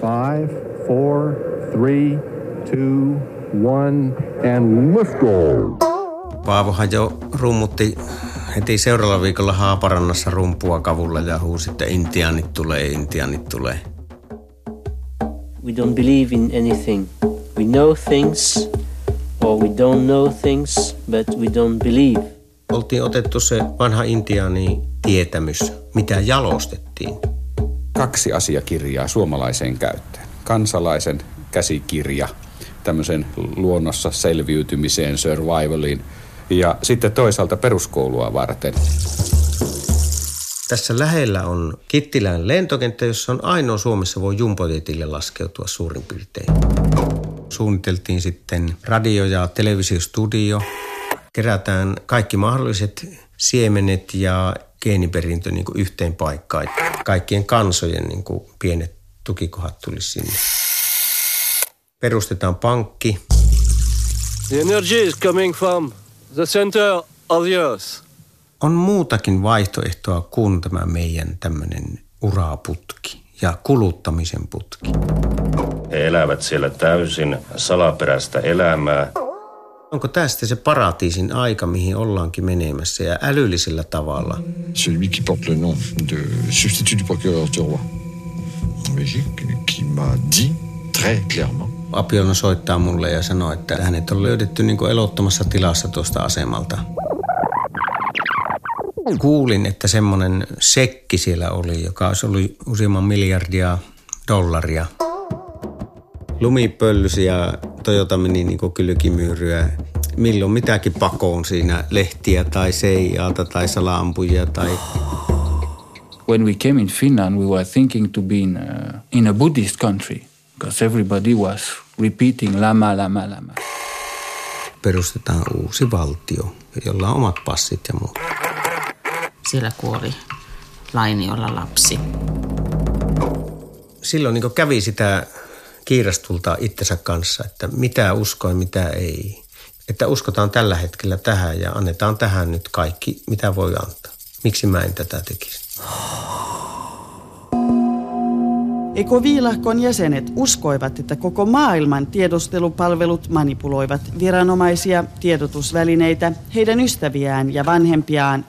Five, four, three, two, one, and lift off. Paavohan jo rummutti heti seuraavalla viikolla Haaparannassa rumpua kavulla ja huusi, että intiaanit tulee, intiaanit tulee. We don't believe in anything. We know things or we don't know things, but we don't believe. Oltiin otettu se vanha intiaani tietämys, mitä jalostettiin. Kaksi asiakirjaa suomalaiseen käyttöön. Kansalaisen käsikirja tämmöisen luonnossa selviytymiseen, survivaliin ja sitten toisaalta peruskoulua varten. Tässä lähellä on Kittilän lentokenttä, jossa on ainoa Suomessa voi jumbojetille laskeutua suurin piirtein. Suunniteltiin sitten radio- ja televisiostudio. Kerätään kaikki mahdolliset siemenet ja geeniperintö niin yhteen paikkaan. Kaikkien kansojen niin kuin pienet tukikohat tulisi sinne. Perustetaan pankki. The energy is coming from the center of the earth. On muutakin vaihtoehtoa kuin tämä meidän tämmöinen uraputki ja kuluttamisen putki. He elävät siellä täysin salaperäistä elämää. Onko tästä se paratiisin aika, mihin ollaankin menemässä ja älyllisellä tavalla? Celui qui porte le nom de substitut du procureur du roi qui m'a dit très clairement Apiona soittaa mulle ja sanoo, että hänet on löydetty niin kuin elottomassa tilassa tuosta asemalta. Kuulin, että semmoinen sekki siellä oli, joka olisi ollut useamman miljardia dollaria. Lumipöllysi ja Toyota meni niin kuin kylkimyyryä. Milloin mitäkin pakoon siinä, lehtiä tai seijaata tai salaampuja tai When we came in Finland, we were thinking to be in a, in a Buddhist country because everybody was repeating lama, lama, lama. perustetaan uusi valtio, jolla on omat passit ja muut. Siellä kuoli Lainiolla lapsi. silloin niin kävi sitä kiirastulta itsensä kanssa, että mitä uskoa ja mitä ei. Että uskotaan tällä hetkellä tähän ja annetaan tähän nyt kaikki, mitä voi antaa. Miksi mä en tätä tekisi? Ekoviilahkon jäsenet uskoivat, että koko maailman tiedustelupalvelut manipuloivat viranomaisia, tiedotusvälineitä, heidän ystäviään ja vanhempiaan.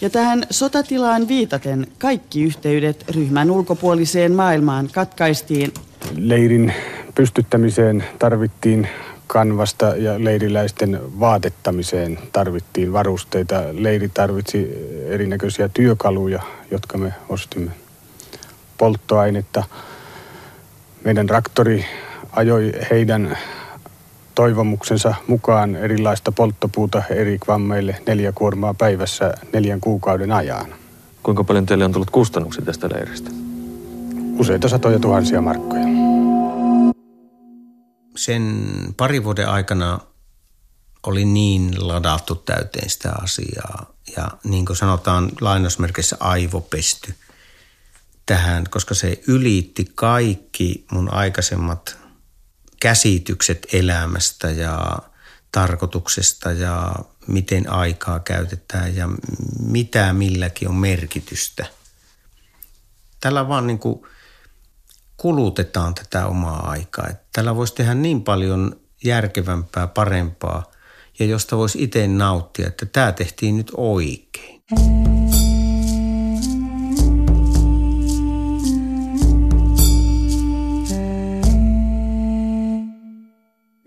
Ja tähän sotatilaan viitaten kaikki yhteydet ryhmän ulkopuoliseen maailmaan katkaistiin. Leirin pystyttämiseen tarvittiin kanvasta ja leiriläisten vaatettamiseen tarvittiin varusteita. Leiri tarvitsi erinäköisiä työkaluja, jotka me ostimme. Polttoainetta. Meidän traktori ajoi heidän toivomuksensa mukaan erilaista polttopuuta eri kvammeille neljä kuormaa päivässä neljän kuukauden ajan. Kuinka paljon teille on tullut kustannuksia tästä leiristä? Useita satoja tuhansia markkoja. Sen pari vuoden aikana oli niin ladattu täyteen sitä asiaa ja niin kuin sanotaan lainausmerkeissä aivopesty tähän, koska se ylitti kaikki mun aikaisemmat käsitykset elämästä ja tarkoituksesta ja miten aikaa käytetään ja mitä milläkin on merkitystä. Tällä vaan niin kuin kulutetaan tätä omaa aikaa. Että tällä voisi tehdä niin paljon järkevämpää, parempaa ja josta voisi itse nauttia, että tämä tehtiin nyt oikein.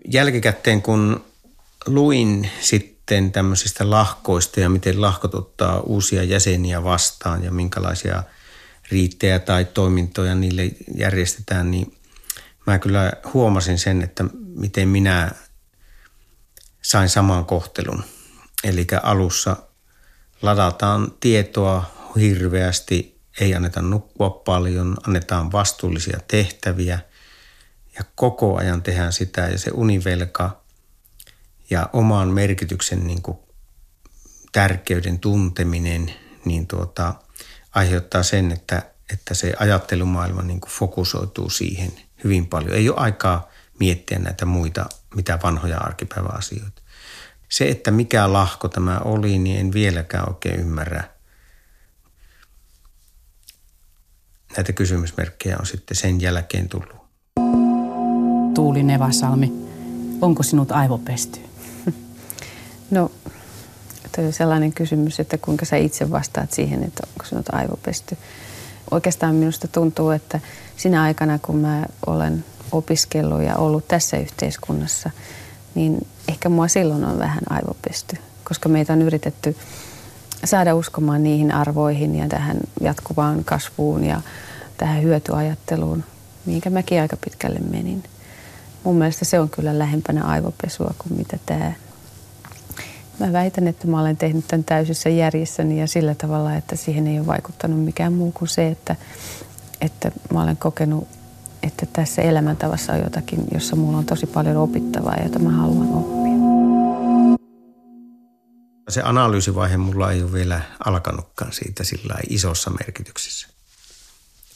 Jälkikäteen kun luin sitten tämmöisistä lahkoista ja miten lahkot ottaa uusia jäseniä vastaan ja minkälaisia riittejä tai toimintoja niille järjestetään, niin mä kyllä huomasin sen, että miten minä sain saman kohtelun. Eli alussa ladataan tietoa hirveästi, ei anneta nukkua paljon, annetaan vastuullisia tehtäviä ja koko ajan tehdään sitä ja se univelka ja oman merkityksen niin kuin tärkeyden tunteminen niin tuota, aiheuttaa sen, että, että se ajattelumaailma niin kuin fokusoituu siihen hyvin paljon. Ei ole aikaa miettiä näitä muita, mitä vanhoja arkipäiväasioita. Se, että mikä lahko tämä oli, niin en vieläkään oikein ymmärrä. näitä kysymysmerkkejä on sitten sen jälkeen tullut. Tuuli Nevasalmi, onko sinut aivopesty? No, on sellainen kysymys, että kuinka sä itse vastaat siihen, että onko sinut aivopesty. Oikeastaan minusta tuntuu, että sinä aikana, kun mä olen opiskellut ja ollut tässä yhteiskunnassa, niin ehkä mua silloin on vähän aivopesty, koska meitä on yritetty saada uskomaan niihin arvoihin ja tähän jatkuvaan kasvuun ja tähän hyötyajatteluun, minkä mäkin aika pitkälle menin. Mun mielestä se on kyllä lähempänä aivopesua kuin mitä tämä. Mä väitän, että mä olen tehnyt tämän täysissä järjessäni ja sillä tavalla, että siihen ei ole vaikuttanut mikään muu kuin se, että, että mä olen kokenut, että tässä elämäntavassa on jotakin, jossa mulla on tosi paljon opittavaa, jota mä haluan oppia. Se analyysivaihe mulla ei ole vielä alkanutkaan siitä sillä isossa merkityksessä.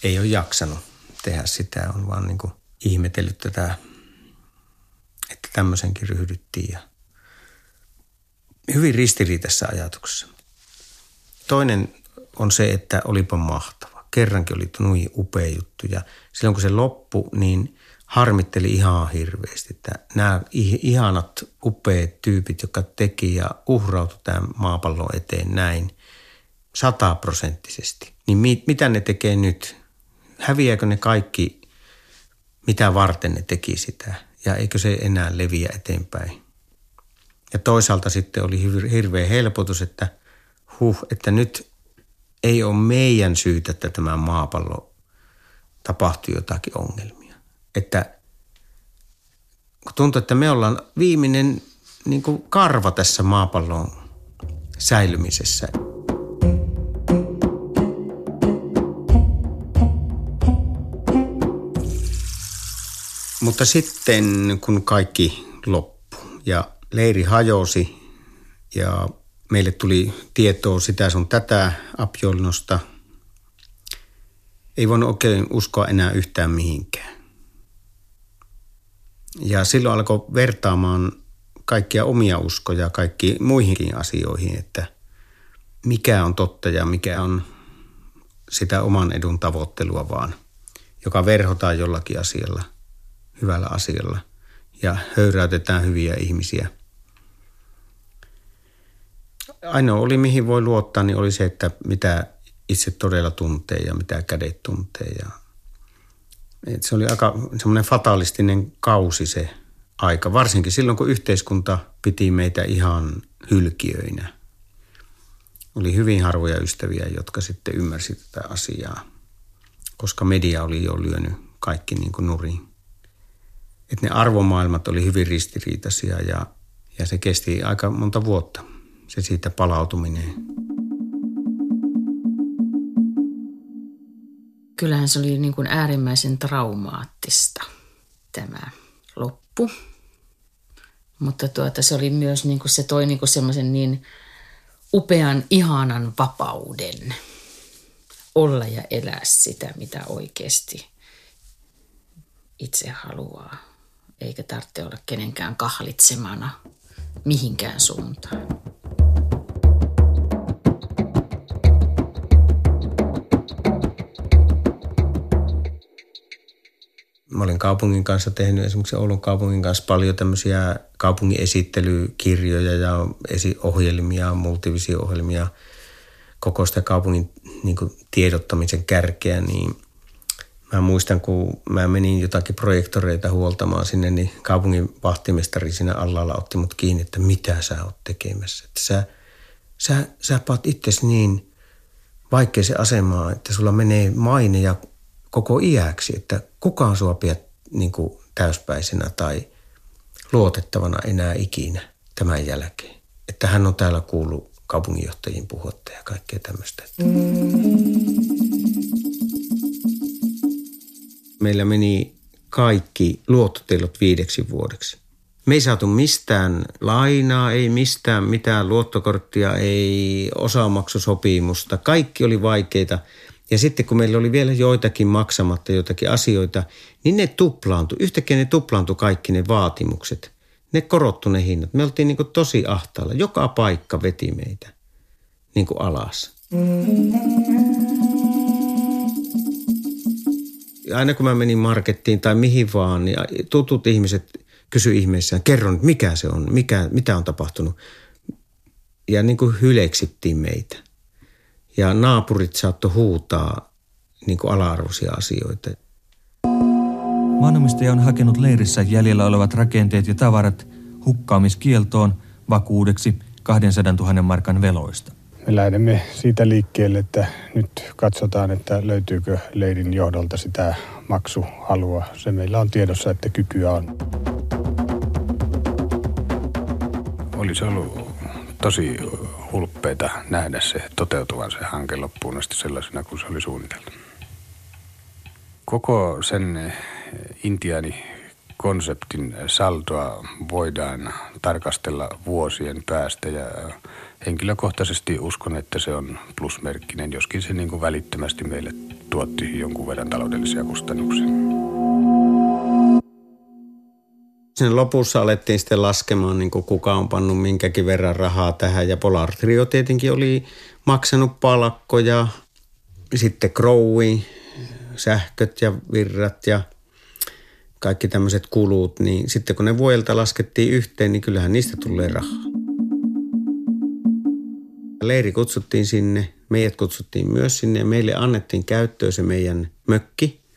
Ei ole jaksanut tehdä sitä, on vaan niin ihmetellyt tätä, että tämmöisenkin ryhdyttiin ja hyvin ristiriitassa ajatuksessa. Toinen on se, että olipa mahtava. Kerrankin oli nui upea juttu ja silloin kun se loppui, niin harmitteli ihan hirveästi, että nämä ihanat upeat tyypit, jotka teki ja uhrautu tämän maapallon eteen näin sataprosenttisesti, niin mit, mitä ne tekee nyt? Häviääkö ne kaikki, mitä varten ne teki sitä? Ja eikö se enää leviä eteenpäin? Ja toisaalta sitten oli hirveä helpotus, että huh, että nyt ei ole meidän syytä, että tämä maapallo tapahtui jotakin ongelmia. Että kun tuntuu, että me ollaan viimeinen niin kuin karva tässä maapallon säilymisessä. Mutta sitten kun kaikki loppui ja leiri hajosi ja meille tuli tietoa sitä sun tätä Apjolnosta. Ei voinut oikein uskoa enää yhtään mihinkään. Ja silloin alkoi vertaamaan kaikkia omia uskoja kaikki muihinkin asioihin, että mikä on totta ja mikä on sitä oman edun tavoittelua vaan, joka verhotaan jollakin asialla, hyvällä asialla ja höyräytetään hyviä ihmisiä – ainoa oli, mihin voi luottaa, niin oli se, että mitä itse todella tuntee ja mitä kädet tuntee. Ja, et se oli aika semmoinen fatalistinen kausi se aika, varsinkin silloin, kun yhteiskunta piti meitä ihan hylkiöinä. Oli hyvin harvoja ystäviä, jotka sitten ymmärsi tätä asiaa, koska media oli jo lyönyt kaikki niin kuin nurin. Et ne arvomaailmat oli hyvin ristiriitaisia ja, ja se kesti aika monta vuotta – se siitä palautuminen. Kyllähän se oli niin kuin äärimmäisen traumaattista tämä loppu. Mutta tuota, se oli myös niin kuin se toi niin kuin semmoisen niin upean, ihanan vapauden olla ja elää sitä, mitä oikeasti itse haluaa. Eikä tarvitse olla kenenkään kahlitsemana mihinkään suuntaan. Mä olin kaupungin kanssa tehnyt esimerkiksi Oulun kaupungin kanssa paljon tämmöisiä kaupungin esittelykirjoja ja ohjelmia, multivisio-ohjelmia, koko sitä kaupungin niin tiedottamisen kärkeä, niin mä muistan, kun mä menin jotakin projektoreita huoltamaan sinne, niin kaupungin vahtimestari siinä allalla otti mut kiinni, että mitä sä oot tekemässä. Että sä, sä, sä paat itsesi niin vaikeaseen asemaan, että sulla menee maine ja koko iäksi, että kukaan sua pidät niin täyspäisenä tai luotettavana enää ikinä tämän jälkeen. Että hän on täällä kuullut kaupunginjohtajien puhutta ja kaikkea tämmöistä. Meillä meni kaikki luottotiedot viideksi vuodeksi. Me ei saatu mistään lainaa, ei mistään mitään luottokorttia, ei osamaksusopimusta. Kaikki oli vaikeita. Ja sitten kun meillä oli vielä joitakin maksamatta joitakin asioita, niin ne tuplaantu. Yhtäkkiä ne tuplaantu kaikki ne vaatimukset. Ne korottu ne hinnat. Me oltiin niin tosi ahtaalla. Joka paikka veti meitä niin alas. Aina kun mä menin markettiin tai mihin vaan, niin tutut ihmiset kysy ihmeissään, kerron, mikä se on, mikä, mitä on tapahtunut. Ja niin kuin hyleksittiin meitä. Ja naapurit saattoi huutaa niin kuin ala-arvoisia asioita. Maanomistaja on hakenut leirissä jäljellä olevat rakenteet ja tavarat hukkaamiskieltoon vakuudeksi 200 000 markan veloista. Me lähdemme siitä liikkeelle, että nyt katsotaan, että löytyykö leirin johdolta sitä maksuhalua. Se meillä on tiedossa, että kykyä on. Olisi ollut tosi hulppeita nähdä se toteutuvan se hanke loppuun asti sellaisena kuin se oli suunniteltu. Koko sen intiani konseptin saldoa voidaan tarkastella vuosien päästä ja henkilökohtaisesti uskon, että se on plusmerkkinen, joskin se niin kuin välittömästi meille tuotti jonkun verran taloudellisia kustannuksia. Sen lopussa alettiin sitten laskemaan, niin kuin kuka on pannut minkäkin verran rahaa tähän. Ja Polar Trio tietenkin oli maksanut palkkoja, sitten Crowi, sähköt ja virrat ja kaikki tämmöiset kulut. Niin sitten kun ne vuodelta laskettiin yhteen, niin kyllähän niistä tulee rahaa. Leiri kutsuttiin sinne, meidät kutsuttiin myös sinne ja meille annettiin käyttöön se meidän mökki –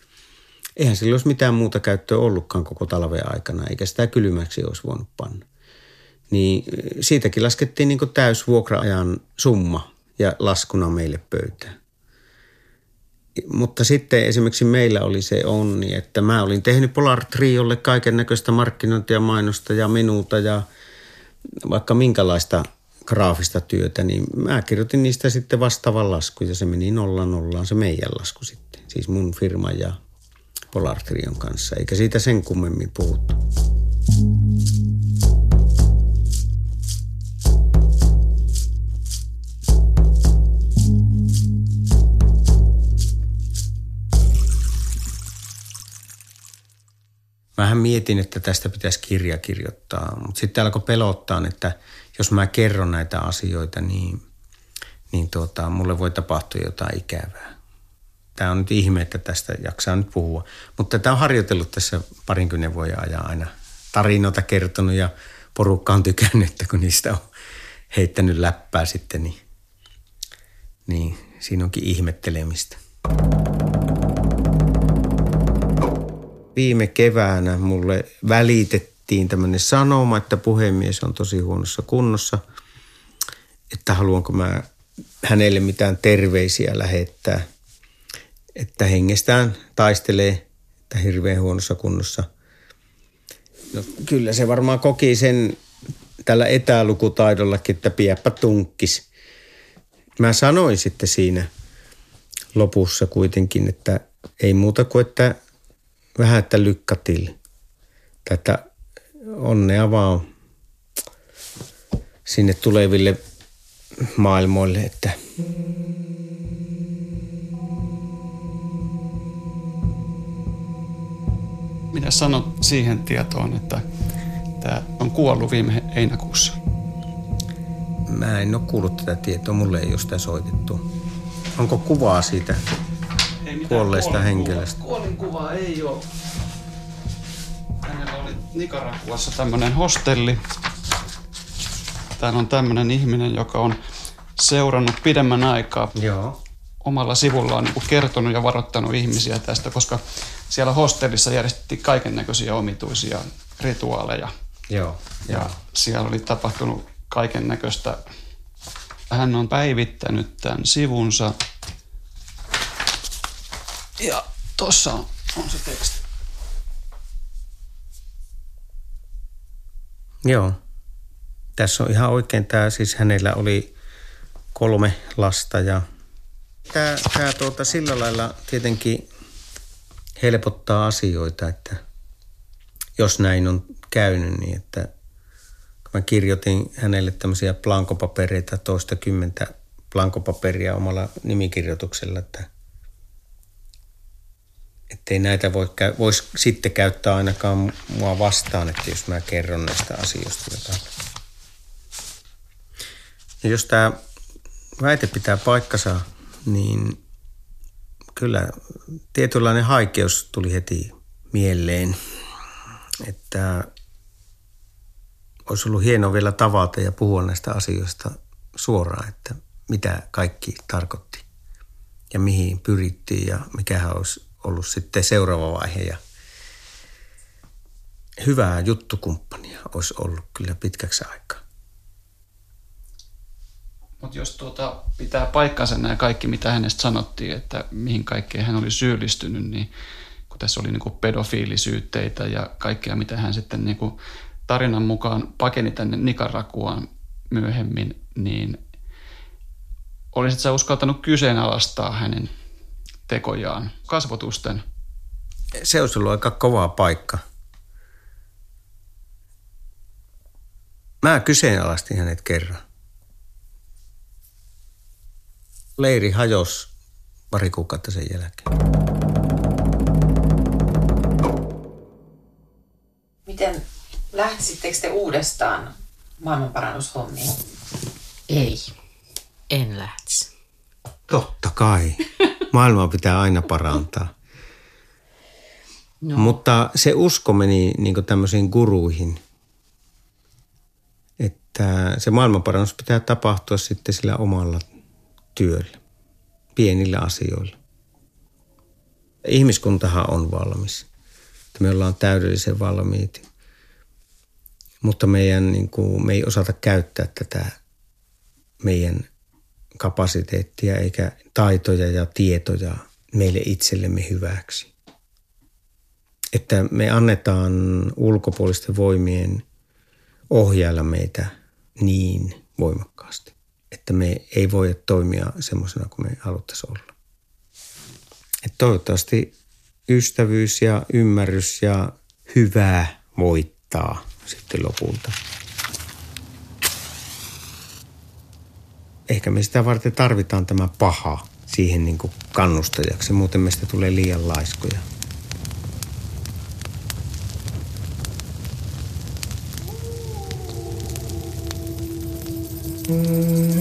eihän sillä olisi mitään muuta käyttöä ollutkaan koko talven aikana, eikä sitä kylmäksi olisi voinut panna. Niin eh, siitäkin laskettiin niin täys vuokra-ajan summa ja laskuna meille pöytään. Mutta sitten esimerkiksi meillä oli se onni, että mä olin tehnyt Polar Triolle kaiken näköistä markkinointia, mainosta ja minuuta ja vaikka minkälaista graafista työtä, niin mä kirjoitin niistä sitten vastaavan lasku ja se meni nolla nollaan se meidän lasku sitten. Siis mun firma ja Polartrion kanssa, eikä siitä sen kummemmin puhuttu. Vähän mietin, että tästä pitäisi kirja kirjoittaa, mutta sitten alkoi pelottaa, että jos mä kerron näitä asioita, niin, niin tuota, mulle voi tapahtua jotain ikävää. Tämä on nyt ihme, että tästä jaksaa nyt puhua. Mutta tämä on harjoitellut tässä parinkymmenen vuoden ajan aina tarinoita kertonut ja porukka on tykännyt, että kun niistä on heittänyt läppää sitten, niin, niin siinä onkin ihmettelemistä. Viime keväänä mulle välitettiin tämmöinen sanoma, että puhemies on tosi huonossa kunnossa, että haluanko mä hänelle mitään terveisiä lähettää – että hengestään taistelee, että hirveän huonossa kunnossa. No, kyllä se varmaan koki sen tällä etälukutaidollakin, että piäppä tunkkis. Mä sanoin sitten siinä lopussa kuitenkin, että ei muuta kuin, että vähän, että lykkatil. Tätä onnea vaan sinne tuleville maailmoille, että minä sanon siihen tietoon, että tämä on kuollut viime heinäkuussa? Mä en ole kuullut tätä tietoa, mulle ei ole sitä soitettu. Onko kuvaa siitä kuolleesta henkilöstä? Kuolinkuvaa ei ole. Nicaraguassa tämmöinen hostelli. Täällä on tämmöinen ihminen, joka on seurannut pidemmän aikaa. Joo. Omalla sivullaan niin kertonut ja varoittanut ihmisiä tästä, koska siellä hostellissa järjestettiin kaiken näköisiä omituisia rituaaleja. Joo, ja joo. siellä oli tapahtunut kaiken näköistä. Hän on päivittänyt tämän sivunsa. Ja tossa on, on se teksti. Joo. Tässä on ihan oikein tämä, siis hänellä oli kolme lasta ja tämä, tämä tuota, sillä lailla tietenkin helpottaa asioita, että jos näin on käynyt, niin että mä kirjoitin hänelle tämmöisiä plankopapereita, toista kymmentä plankopaperia omalla nimikirjoituksella, että ettei näitä voi, voisi sitten käyttää ainakaan mua vastaan, että jos mä kerron näistä asioista jotain. Ja jos tämä väite pitää paikkansa, niin kyllä tietynlainen haikeus tuli heti mieleen, että olisi ollut hienoa vielä tavata ja puhua näistä asioista suoraan, että mitä kaikki tarkoitti ja mihin pyrittiin ja mikä olisi ollut sitten seuraava vaihe. Ja hyvää juttukumppania olisi ollut kyllä pitkäksi aikaa. Mutta jos tuota pitää paikkansa nämä kaikki, mitä hänestä sanottiin, että mihin kaikkeen hän oli syyllistynyt, niin kun tässä oli niin pedofiilisyytteitä ja kaikkea, mitä hän sitten niin tarinan mukaan pakeni tänne Nikarakuaan myöhemmin, niin olisit sä uskaltanut kyseenalaistaa hänen tekojaan, kasvotusten? Se olisi ollut aika kova paikka. Mä kyseenalaistin hänet kerran. Leiri hajosi pari kuukautta sen jälkeen. Miten lähtisittekö te uudestaan maailmanparannushommiin? Ei, en lähtisi. Totta kai. Maailmaa pitää aina parantaa. No. Mutta se usko meni niin tämmöisiin guruihin, että se maailmanparannus pitää tapahtua sitten sillä omalla työllä, pienillä asioilla. Ihmiskuntahan on valmis. Me ollaan täydellisen valmiit, mutta meidän, niin kuin, me ei osata käyttää tätä meidän kapasiteettia eikä taitoja ja tietoja meille itsellemme hyväksi. Että me annetaan ulkopuolisten voimien ohjailla meitä niin voimakkaasti että me ei voi toimia semmoisena kuin me haluttaisiin olla. Et toivottavasti ystävyys ja ymmärrys ja hyvää voittaa sitten lopulta. ehkä me sitä varten tarvitaan tämä paha siihen niin kuin kannustajaksi. Muuten meistä tulee liian laiskoja. Mm-hmm.